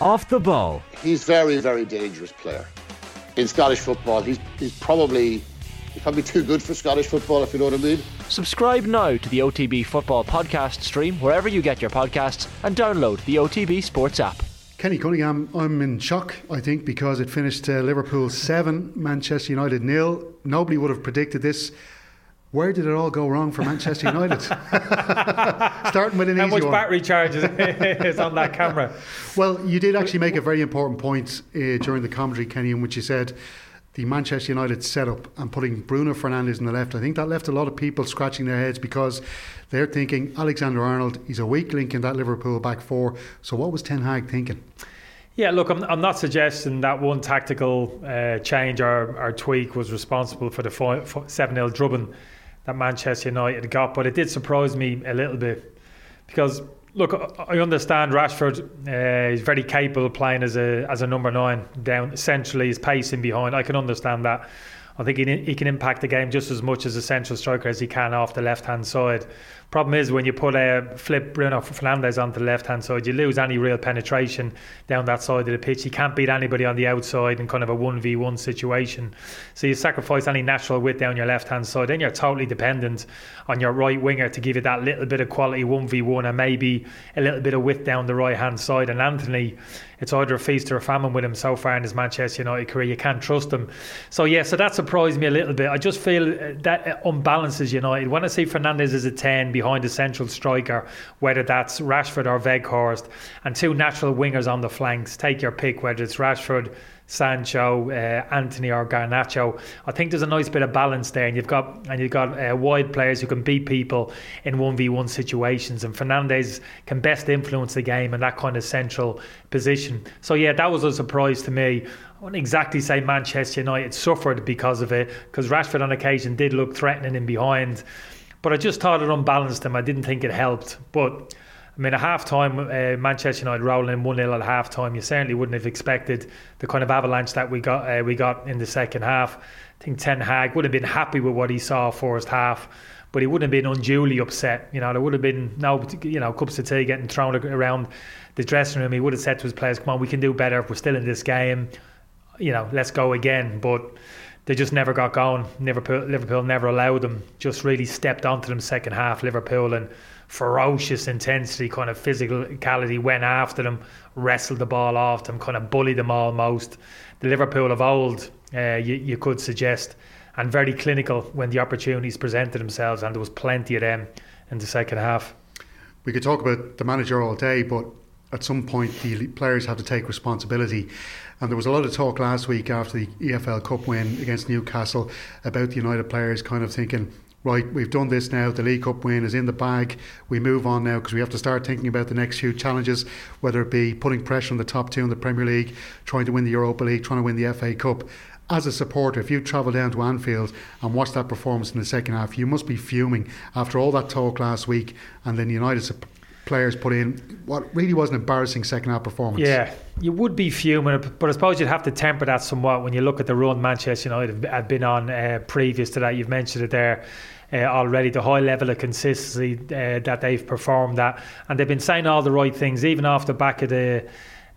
Off the ball. He's very, very dangerous player. In Scottish football, he's, he's probably he's probably too good for Scottish football, if you know what I mean. Subscribe now to the OTB Football Podcast stream wherever you get your podcasts and download the OTB Sports app. Kenny Cunningham, I'm in shock, I think, because it finished uh, Liverpool 7, Manchester United nil. Nobody would have predicted this. Where did it all go wrong for Manchester United? Starting with an How easy much one. battery charge is, is on that camera? Well, you did actually make a very important point uh, during the commentary, Kenny, in which you said the Manchester United setup and putting Bruno Fernandes in the left. I think that left a lot of people scratching their heads because they're thinking Alexander Arnold, he's a weak link in that Liverpool back four. So what was Ten Hag thinking? Yeah, look, I'm, I'm not suggesting that one tactical uh, change or, or tweak was responsible for the 7 0 drubbing that Manchester United got, but it did surprise me a little bit because, look, I understand Rashford uh, is very capable of playing as a, as a number nine down centrally, he's pacing behind. I can understand that. I think he, he can impact the game just as much as a central striker as he can off the left hand side. Problem is when you put a flip Bruno Fernandes onto the left hand side, you lose any real penetration down that side of the pitch. He can't beat anybody on the outside in kind of a one v one situation. So you sacrifice any natural width down your left hand side, then you're totally dependent on your right winger to give you that little bit of quality one v one and maybe a little bit of width down the right hand side. And Antony, it's either a feast or a famine with him so far in his Manchester United career. You can't trust him. So yeah, so that surprised me a little bit. I just feel uh, that unbalances United. When I see Fernandes as a ten behind a central striker, whether that's Rashford or Weghorst, and two natural wingers on the flanks. Take your pick, whether it's Rashford, Sancho, uh, Antony, or Garnacho. I think there's a nice bit of balance there, and you've got and you've got uh, wide players who can beat people in one v one situations, and Fernandes can best influence the game in that kind of central position. So yeah, that was a surprise to me. I wouldn't exactly say Manchester United suffered because of it, because Rashford on occasion did look threatening in behind. But I just thought it unbalanced him. I didn't think it helped. But I mean, at half time, uh, Manchester United rolling in 1 0 at half time, you certainly wouldn't have expected the kind of avalanche that we got uh, we got in the second half. I think Ten Hag would have been happy with what he saw first half, but he wouldn't have been unduly upset. You know, there would have been no you know cups of tea getting thrown around the dressing room. He would have said to his players, "Come on, we can do better. If we're still in this game, you know, let's go again." But they just never got going. Liverpool, Liverpool never allowed them. Just really stepped onto them second half. Liverpool and ferocious intensity, kind of physicality, went after them, wrestled the ball off them, kind of bullied them almost. The Liverpool of old, uh, you, you could suggest, and very clinical when the opportunities presented themselves, and there was plenty of them in the second half. We could talk about the manager all day, but at some point the players have to take responsibility. And there was a lot of talk last week after the EFL Cup win against Newcastle about the United players kind of thinking, right, we've done this now, the League Cup win is in the bag, we move on now because we have to start thinking about the next few challenges, whether it be putting pressure on the top two in the Premier League, trying to win the Europa League, trying to win the FA Cup. As a supporter, if you travel down to Anfield and watch that performance in the second half, you must be fuming after all that talk last week and then United's players put in what really was an embarrassing second half performance. Yeah, you would be fuming, but I suppose you'd have to temper that somewhat when you look at the run Manchester United have been on uh, previous to that. You've mentioned it there. Uh, already the high level of consistency uh, that they've performed at, and they've been saying all the right things, even off the back of the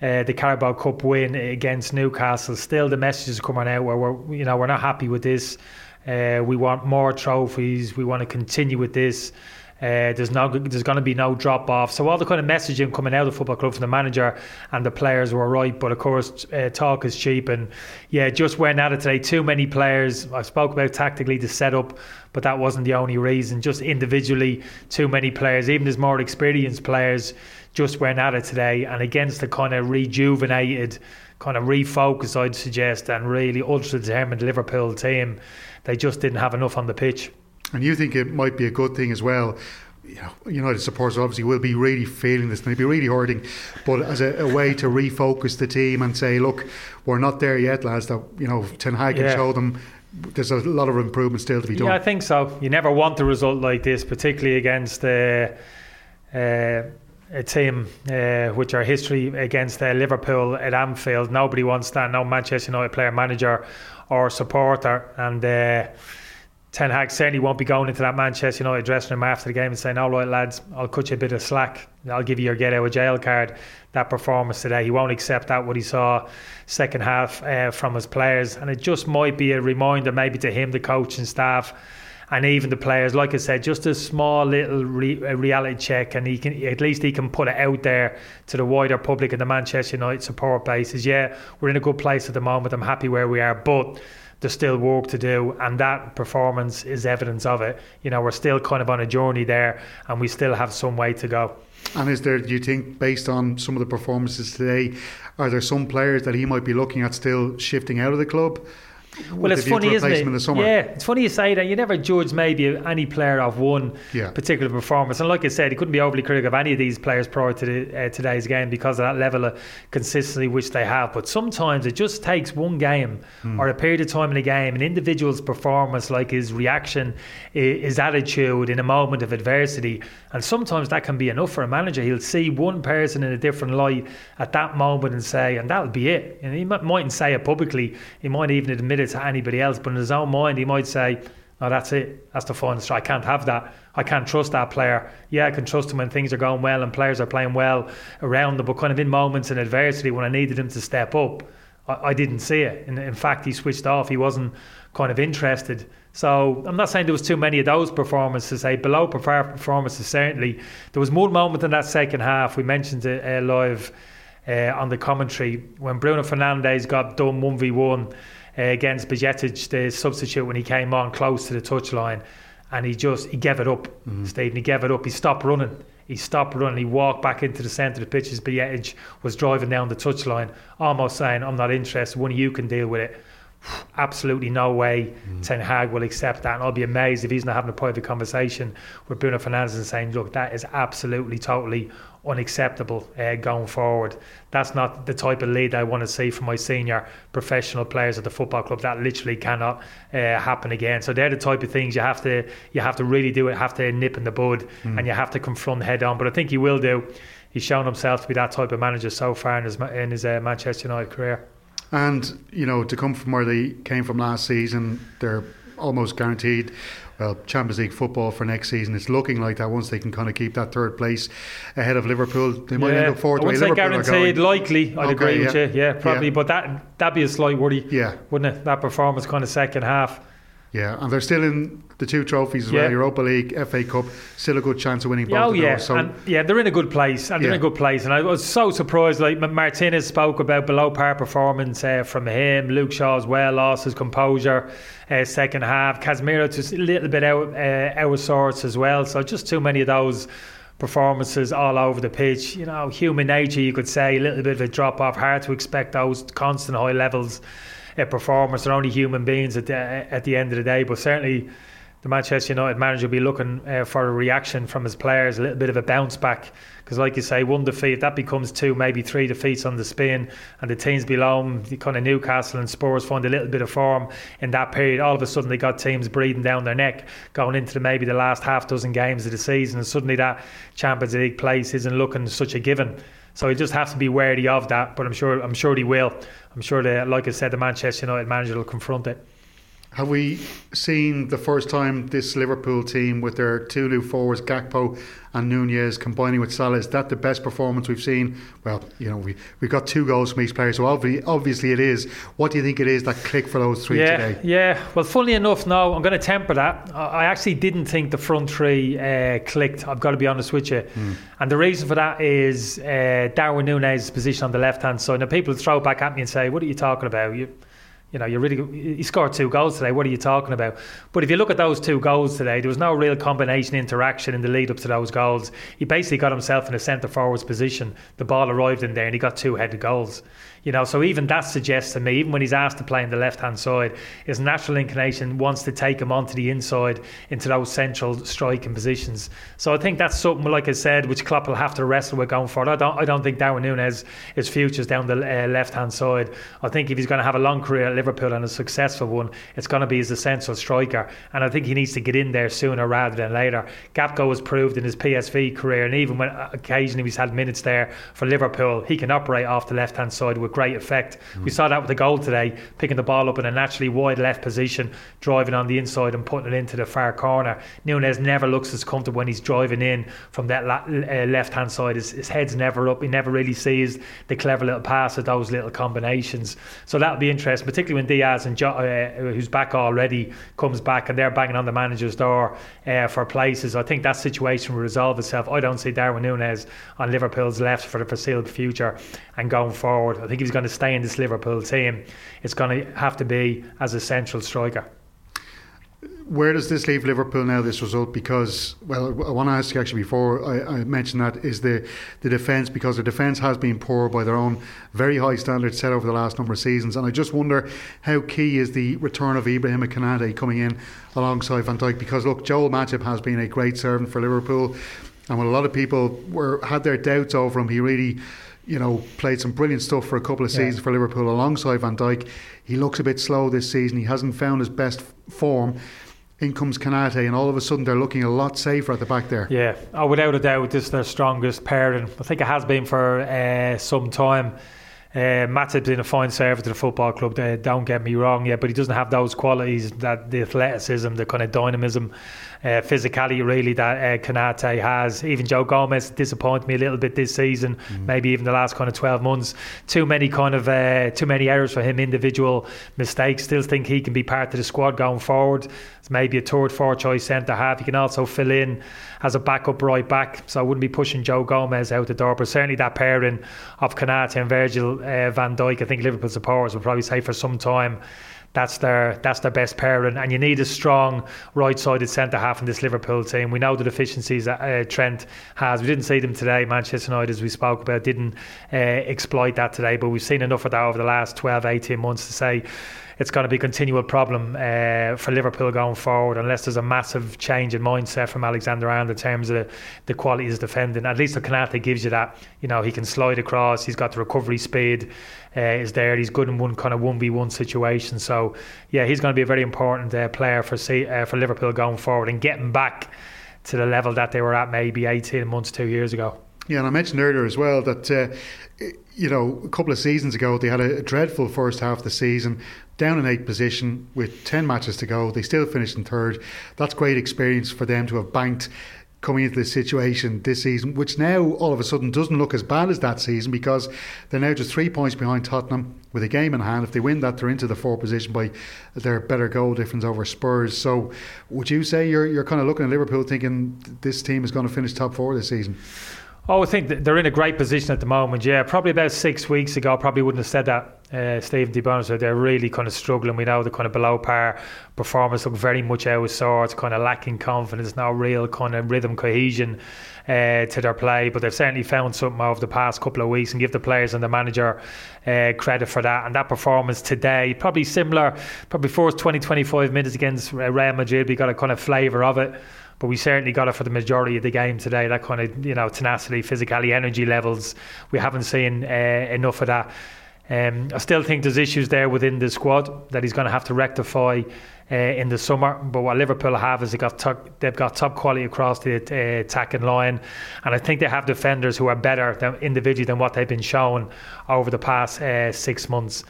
uh, the Carabao Cup win against Newcastle. Still, the messages coming out where we're you know we're not happy with this. Uh, we want more trophies. We want to continue with this. Uh, there's no, there's going to be no drop off. So all the kind of messaging coming out of the football club from the manager and the players were right, but of course uh, talk is cheap, and yeah, just went at it today. Too many players. I spoke about tactically the setup, but that wasn't the only reason. Just individually, too many players, even as more experienced players, just went at it today, and against the kind of rejuvenated, kind of refocused, I'd suggest, and really ultra determined Liverpool team, they just didn't have enough on the pitch. And you think it might be a good thing as well. You know, United supporters obviously will be really feeling this, and they'll be really hurting. But as a, a, way to refocus the team and say, look, we're not there yet, lads. That you know, Ten Hag can Yeah. show them. There's a lot of improvement still to be done. Yeah, I think so. You never want the result like this, particularly against uh, uh, a team uh, which are history against uh, Liverpool at Anfield. Nobody wants that. No Manchester United player, manager, or supporter. And uh, Ten Hag certainly won't be going into that Manchester United dressing room after the game and saying, "All right, lads, I'll cut you a bit of slack. I'll give you your get out of jail card." That performance today, he won't accept that. What he saw second half uh, from his players, and it just might be a reminder, maybe to him, the coach and staff, and even the players. Like I said, just a small little re- reality check, and he can at least he can put it out there to the wider public and the Manchester United support bases. Yeah, we're in a good place at the moment. I'm happy where we are, but there's still work to do, and that performance is evidence of it. You know, we're still kind of on a journey there, and we still have some way to go. And is there, do you think, based on some of the performances today, are there some players that he might be looking at still shifting out of the club? Well, it's funny, isn't it? Yeah, it's funny you say that. You never judge maybe any player off one yeah. particular performance. And like I said, he couldn't be overly critical of any of these players prior to the, uh, today's game because of that level of consistency which they have. But sometimes it just takes one game mm. or a period of time in a game, an individual's performance, like his reaction, his attitude in a moment of adversity. And sometimes that can be enough for a manager. He'll see one person in a different light at that moment and say, and that'll be it. And he mightn't say it publicly. He might even admit it to anybody else, but in his own mind, he might say, "No, that's it. That's the final straw. I can't have that. I can't trust that player. Yeah, I can trust him when things are going well and players are playing well around them, but kind of in moments in adversity when I needed him to step up, I, I didn't see it. In, in fact, he switched off. He wasn't kind of interested. So I'm not saying there was too many of those performances. Say below preferred performances certainly. There was one moment in that second half. We mentioned it uh, live uh, on the commentary when Bruno Fernandes got done one v one uh, against Bajcetic, the substitute, when he came on close to the touchline, and he just he gave it up, mm-hmm. Stephen. He gave it up. He stopped running. He stopped running. He walked back into the centre of the pitch as Bajcetic was driving down the touchline, almost saying, "I'm not interested. One of you can deal with it." Absolutely no way mm. Ten Hag will accept that. And I'll be amazed if he's not having a private conversation with Bruno Fernandes and saying, look, that is absolutely, totally unacceptable uh, going forward. That's not the type of lead I want to see from my senior professional players at the football club. That literally cannot uh, happen again. So they're the type of things you have to you have to really do it, have to nip in the bud, mm. and you have to confront head on. But I think he will do. He's shown himself to be that type of manager so far in his in his uh, Manchester United career. And you know, to come from where they came from last season, they're almost guaranteed well, Champions League football for next season. It's looking like that once they can kind of keep that third place ahead of Liverpool, they might yeah. end up fourth. I wouldn't say guaranteed, likely. I'd okay, agree yeah. with you. Yeah, probably. Yeah. But that that'd be a slight worry. Yeah, wouldn't it? That performance kind of second half. Yeah, and they're still in the two trophies as yeah. well Europa League, FA Cup, still a good chance of winning both oh, of yeah. those. So. And, yeah, they're in a good place. And they're in a good place. And I was so surprised. Like Martinez spoke about below par performance uh, from him. Luke Shaw as well lost his composure uh, second half. Casemiro just a little bit out, uh, out of sorts as well. So just too many of those performances all over the pitch. You know, human nature, you could say, a little bit of a drop off. Hard to expect those constant high levels performers. They're only human beings at the, at the end of the day, but certainly the Manchester United manager will be looking uh, for a reaction from his players, a little bit of a bounce back. Because, like you say, one defeat, that becomes two, maybe three defeats on the spin, and the teams below them, the kind of Newcastle and Spurs, find a little bit of form in that period. All of a sudden, they got teams breathing down their neck going into the, maybe the last half dozen games of the season, and suddenly that Champions League place isn't looking such a given. So he just has to be wary of that. But I'm sure, I'm sure he will. I'm sure that, like I said, the Manchester United manager will confront it. Have we seen the first time this Liverpool team with their two new forwards, Gakpo and Nunez, combining with Salah? Is that the best performance we've seen? Well, you know, we we got two goals from each player, so obviously, obviously it is. What do you think it is that clicked for those three yeah, today? Yeah, well, funnily enough, no, I'm going to temper that. I actually didn't think the front three uh, clicked. I've got to be honest with you, mm. and the reason for that is uh, Darwin Nunez' position on the left hand side. Now, people throw back at me and say, "What are you talking about?" You you know, you really he scored two goals today. What are you talking about? But if you look at those two goals today, there was no real combination interaction in the lead up to those goals. He basically got himself in a centre forwards position. The ball arrived in there, and he got two headed goals. You know, so even that suggests to me, even when he's asked to play on the left hand side, his natural inclination wants to take him onto the inside into those central striking positions. So I think that's something, like I said, which Klopp will have to wrestle with going forward. I don't, I don't think Darwin Nunez his future's down the uh, left hand side. I think if he's going to have a long career Liverpool and a successful one, it's going to be as a central striker. And I think he needs to get in there sooner rather than later. Gakpo has proved in his PSV career, and even when occasionally he's had minutes there for Liverpool, he can operate off the left hand side with great effect. Mm. We saw that with the goal today, picking the ball up in a naturally wide left position, driving on the inside and putting it into the far corner. Nunez never looks as comfortable when he's driving in from that la- uh, left hand side. His, his head's never up. He never really sees the clever little passes, those little combinations. So that'll be interesting, particularly when Diaz and jo- uh, who's back already comes back and they're banging on the manager's door uh, for places. I think that situation will resolve itself. I don't see Darwin Nunez on Liverpool's left for the foreseeable future and going forward. I think he's going to stay in this Liverpool team. It's going to have to be as a central striker where does this leave Liverpool now? This result, because well, I want to ask you actually before I, I mentioned that is the the defence because the defence has been poor by their own very high standards set over the last number of seasons, and I just wonder how key is the return of Ibrahim Konate coming in alongside Van Dijk because look, Joel Matip has been a great servant for Liverpool, and when a lot of people were had their doubts over him, he really you know, played some brilliant stuff for a couple of seasons yeah. for Liverpool alongside Van Dijk. He looks a bit slow this season. He hasn't found his best form in comes Konate, and all of a sudden they're looking a lot safer at the back there. Yeah, oh, without a doubt, this is their strongest pairing. I think it has been for uh, some time. Uh, Matip's been a fine servant to the football club. Uh, don't get me wrong, yeah, but he doesn't have those qualities, that the athleticism, the kind of dynamism uh, physicality really that uh, Konate has. Even Joe Gomez disappointed me a little bit this season, mm. maybe even the last kind of 12 months. Too many kind of uh, too many errors for him, individual mistakes. Still think he can be part of the squad going forward. It's maybe a third, fourth choice centre half. He can also fill in as a backup right back. So I wouldn't be pushing Joe Gomez out the door, but certainly that pairing of Konate and Virgil uh, van Dijk, I think Liverpool supporters will probably say for some time that's their that's their best pairing, and you need a strong right-sided centre half in this Liverpool team. We know the deficiencies that uh, Trent has. We didn't see them today. Manchester United, as we spoke about, didn't uh, exploit that today, but we've seen enough of that over the last 12, 18 months to say it's going to be a continual problem uh, for Liverpool going forward unless there's a massive change in mindset from Alexander Arnold in terms of the quality of defending. At least the Konate gives you that. You know, he can slide across. He's got the recovery speed uh, is there. He's good in one kind of one v one situation. So yeah, he's going to be a very important uh, player for uh, for Liverpool going forward and getting back to the level that they were at maybe 18 months, two years ago. Yeah, and I mentioned earlier as well that uh, you know a couple of seasons ago they had a, dreadful first half of the season, down in eighth position with ten matches to go. They still finished in third. That's great experience for them to have banked coming into this situation this season, which now all of a sudden doesn't look as bad as that season because they're now just three points behind Tottenham with a game in hand. If they win that, they're into the fourth position by their better goal difference over Spurs. So, would you say you're you're kind of looking at Liverpool thinking this team is going to finish top four this season? Oh, I think they're in a great position at the moment. Yeah, probably about six weeks ago, I probably wouldn't have said that. Uh, Stephen D. said they're really kind of struggling. We know the kind of below par performance look very much out of sorts, kind of lacking confidence, no real kind of rhythm cohesion uh, to their play. But they've certainly found something over the past couple of weeks, and give the players and the manager uh, credit for that. And that performance today, probably similar, probably first 20, 25 minutes against Real Madrid, we got a kind of flavour of it but we certainly got it for the majority of the game today. That kind of you know tenacity, physicality, energy levels. We haven't seen uh, enough of that. Um, I still think there's issues there within the squad that he's going to have to rectify uh, in the summer. But what Liverpool have is they got top, they've got top quality across the uh, attacking line, and I think they have defenders who are better than individually than what they've been shown over the past uh, six months.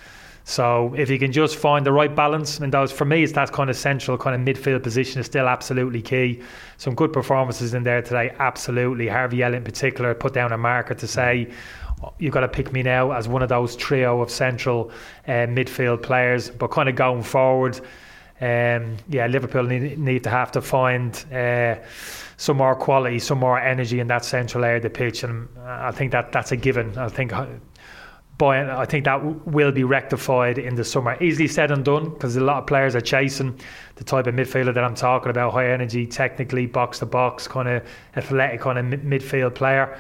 So if you can just find the right balance, and those for me, it's that kind of central kind of midfield position is still absolutely key. Some good performances in there today, absolutely. Harvey Elliott in particular put down a marker to say you've got to pick me now as one of those trio of central uh, midfield players. But kind of going forward, um, yeah, Liverpool need, need, to have to find. Uh, some more quality, some more energy in that central area of the pitch, and I think that that's a given. I think but I think that will be rectified in the summer. Easily said and done because a lot of players are chasing the type of midfielder that I'm talking about high energy, technically, box to box, kind of athletic, kind of midfield player.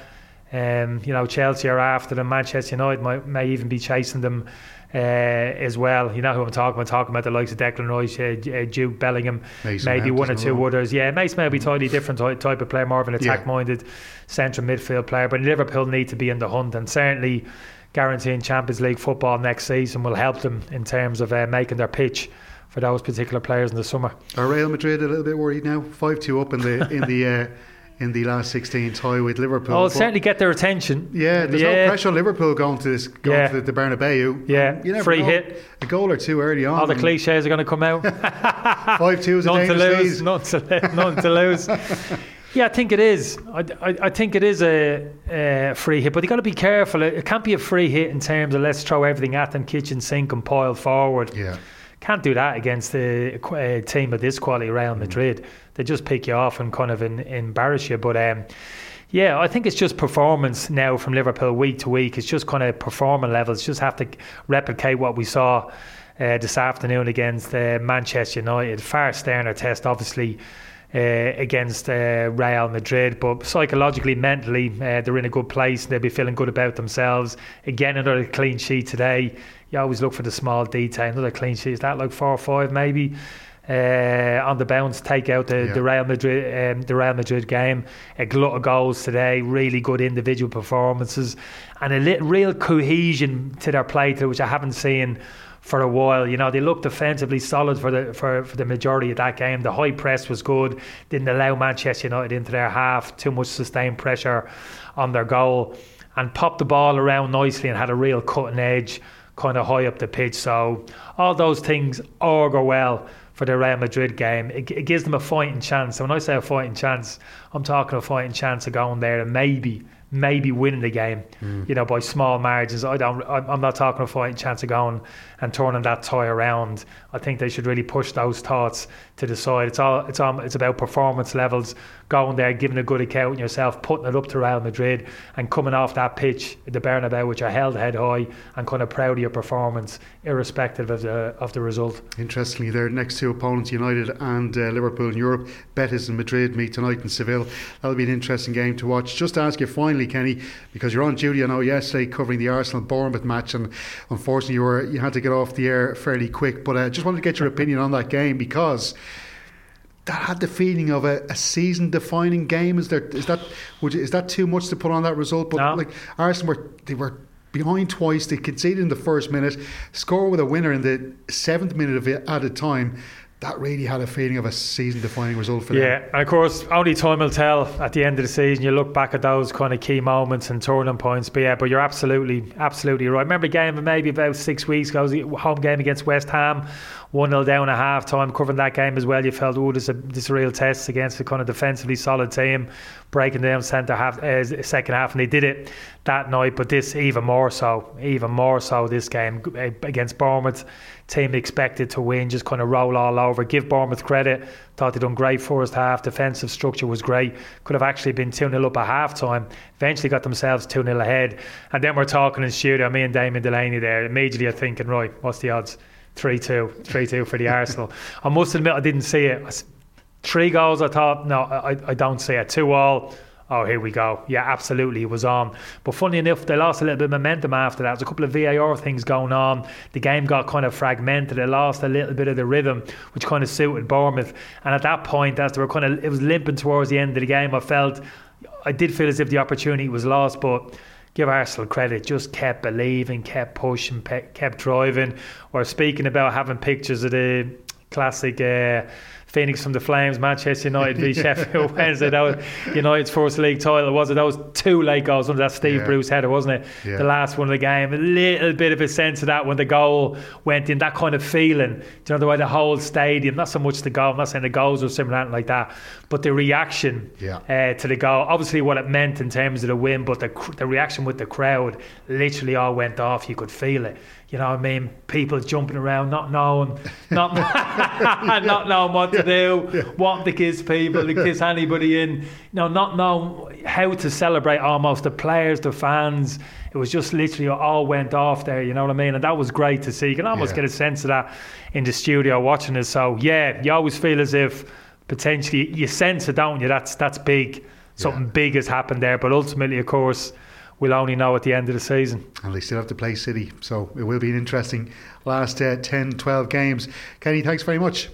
Um, you know, Chelsea are after them, Manchester United might, may even be chasing them. Uh, as well. You know who I'm talking about? I'm talking about the likes of Declan Rice, uh, uh Jude Bellingham, Mason maybe one or two others. Yeah, Mason may be totally different type, type of player, more of an attack minded yeah. central midfield player. But Liverpool need to be in the hunt, and certainly guaranteeing Champions League football next season will help them in terms of uh, making their pitch for those particular players in the summer. Are Real Madrid a little bit worried now? Five two up in the in the. Uh, in the last 16 tie with Liverpool. Oh, certainly get their attention. Yeah, there's yeah. no pressure on Liverpool going to this, going yeah. to the Bernabeu. Yeah, you free know. hit. A goal or two early on. All the cliches are going to come out. 5 2 is a to lose. None to, lose. none to lose. Yeah, I think it is. I, I, I think it is a, a free hit, but you got to be careful. It, it can't be a free hit in terms of let's throw everything at them, kitchen sink, and pile forward. Yeah. Can't do that against a, a team of this quality, Real mm. Madrid. Mm. They just pick you off and kind of in, embarrass you. But um, yeah, I think it's just performance now from Liverpool week to week. It's just kind of performance levels. Just have to replicate what we saw uh, this afternoon against uh, Manchester United. Far sterner test, obviously uh, against uh, Real Madrid. But psychologically, mentally, uh, they're in a good place. They'll be feeling good about themselves. Again, another clean sheet today. You always look for the small detail. Another clean sheet. Is that like four or five, maybe? Uh, on the bounce, take out the, yeah. the Real Madrid um, the Real Madrid game. A glut of goals today, really good individual performances, and a little, real cohesion to their play, which I haven't seen for a while. You know, they looked defensively solid for the for, for the majority of that game. The high press was good. Didn't allow Manchester United into their half. Too much sustained pressure on their goal, and popped the ball around nicely and had a real cutting edge, kind of high up the pitch. So all those things augur well for the Real Madrid game. It, it gives them a fighting chance. So when I say a fighting chance, I'm talking a fighting chance of going there and maybe maybe winning the game, mm. you know, by small margins. I don't. I'm not talking a fighting chance of going and turning that tie around. I think they should really push those thoughts to the side. It's all. It's all. It's about performance levels. Going there, giving a good account in yourself, putting it up to Real Madrid, and coming off that pitch, the Bernabeu, which I held head high, and kind of proud of your performance, irrespective of the of the result. Interestingly, their next two opponents, United and uh, Liverpool in Europe, Betis and Madrid meet tonight in Seville. That'll be an interesting game to watch. Just to ask you finally, Kenny, because you're on duty, I know yesterday covering the Arsenal Bournemouth match, and unfortunately you were you had to get off the air fairly quick. But I just wanted to get your opinion on that game because that had the feeling of a, a season-defining game. Is there is that would you, is that too much to put on that result? But no. like Arsenal were they were behind twice. They conceded in the first minute, score with a winner in the seventh minute of it at a time that really had a feeling of a season defining result for them. Yeah, and of course, only time will tell at the end of the season. You look back at those kind of key moments and turning points. But yeah, but you're absolutely, absolutely right. Remember a game maybe about six weeks ago, was a home game against West Ham. 1 0 down at half time, covering that game as well. You felt, oh, this is, a, this is a real test against a kind of defensively solid team, breaking down centre half, uh, second half, and they did it that night. But this, even more so, even more so, this game uh, against Bournemouth, team expected to win, just kind of roll all over. Give Bournemouth credit, thought they'd done great first half. Defensive structure was great. Could have actually been 2 0 up at half time. Eventually got themselves 2 0 ahead. And then we're talking in studio, me and Damien Delaney there. Immediately, I'm thinking, right, what's the odds? 3 2, 3 2 for the Arsenal. I must admit, I didn't see it. Three goals, I thought, no, I, I don't see it. 2 all. Oh, here we go. Yeah, absolutely, it was on. But funny enough, they lost a little bit of momentum after that. There's a couple of VAR things going on. The game got kind of fragmented. They lost a little bit of the rhythm, which kind of suited Bournemouth. And at that point, as they were kind of, it was limping towards the end of the game, I felt, I did feel as if the opportunity was lost, but give Arsenal credit, just kept believing, kept pushing, kept driving. Or speaking about having pictures of the classic uh, Phoenix from the Flames, Manchester United v Sheffield Wednesday. That was United's first league title, was it? That was two late goals under that Steve yeah. Bruce header, wasn't it? Yeah. The last one of the game. A little bit of a sense of that when the goal went in, that kind of feeling. Do you know the way the whole stadium, not so much the goal, I'm not saying the goals were similar, like that, but the reaction yeah. uh, to the goal, obviously what it meant in terms of the win, but the, the reaction with the crowd literally all went off. You could feel it you know what I mean? People jumping around, not knowing, not not knowing what to do, yeah. what to kiss people, to kiss anybody in, you know, not knowing how to celebrate almost the players, the fans. It was just literally all went off there, you know what I mean? And that was great to see. You can almost yeah. get a sense of that in the studio watching it. So yeah, you always feel as if potentially you sense it, don't you? That's that's big. Something yeah. big has happened there. But ultimately, of course we'll only know at the end of the season. And they still have to play City, so it will be an interesting last uh, 10, 12 games. Kenny, thanks very much.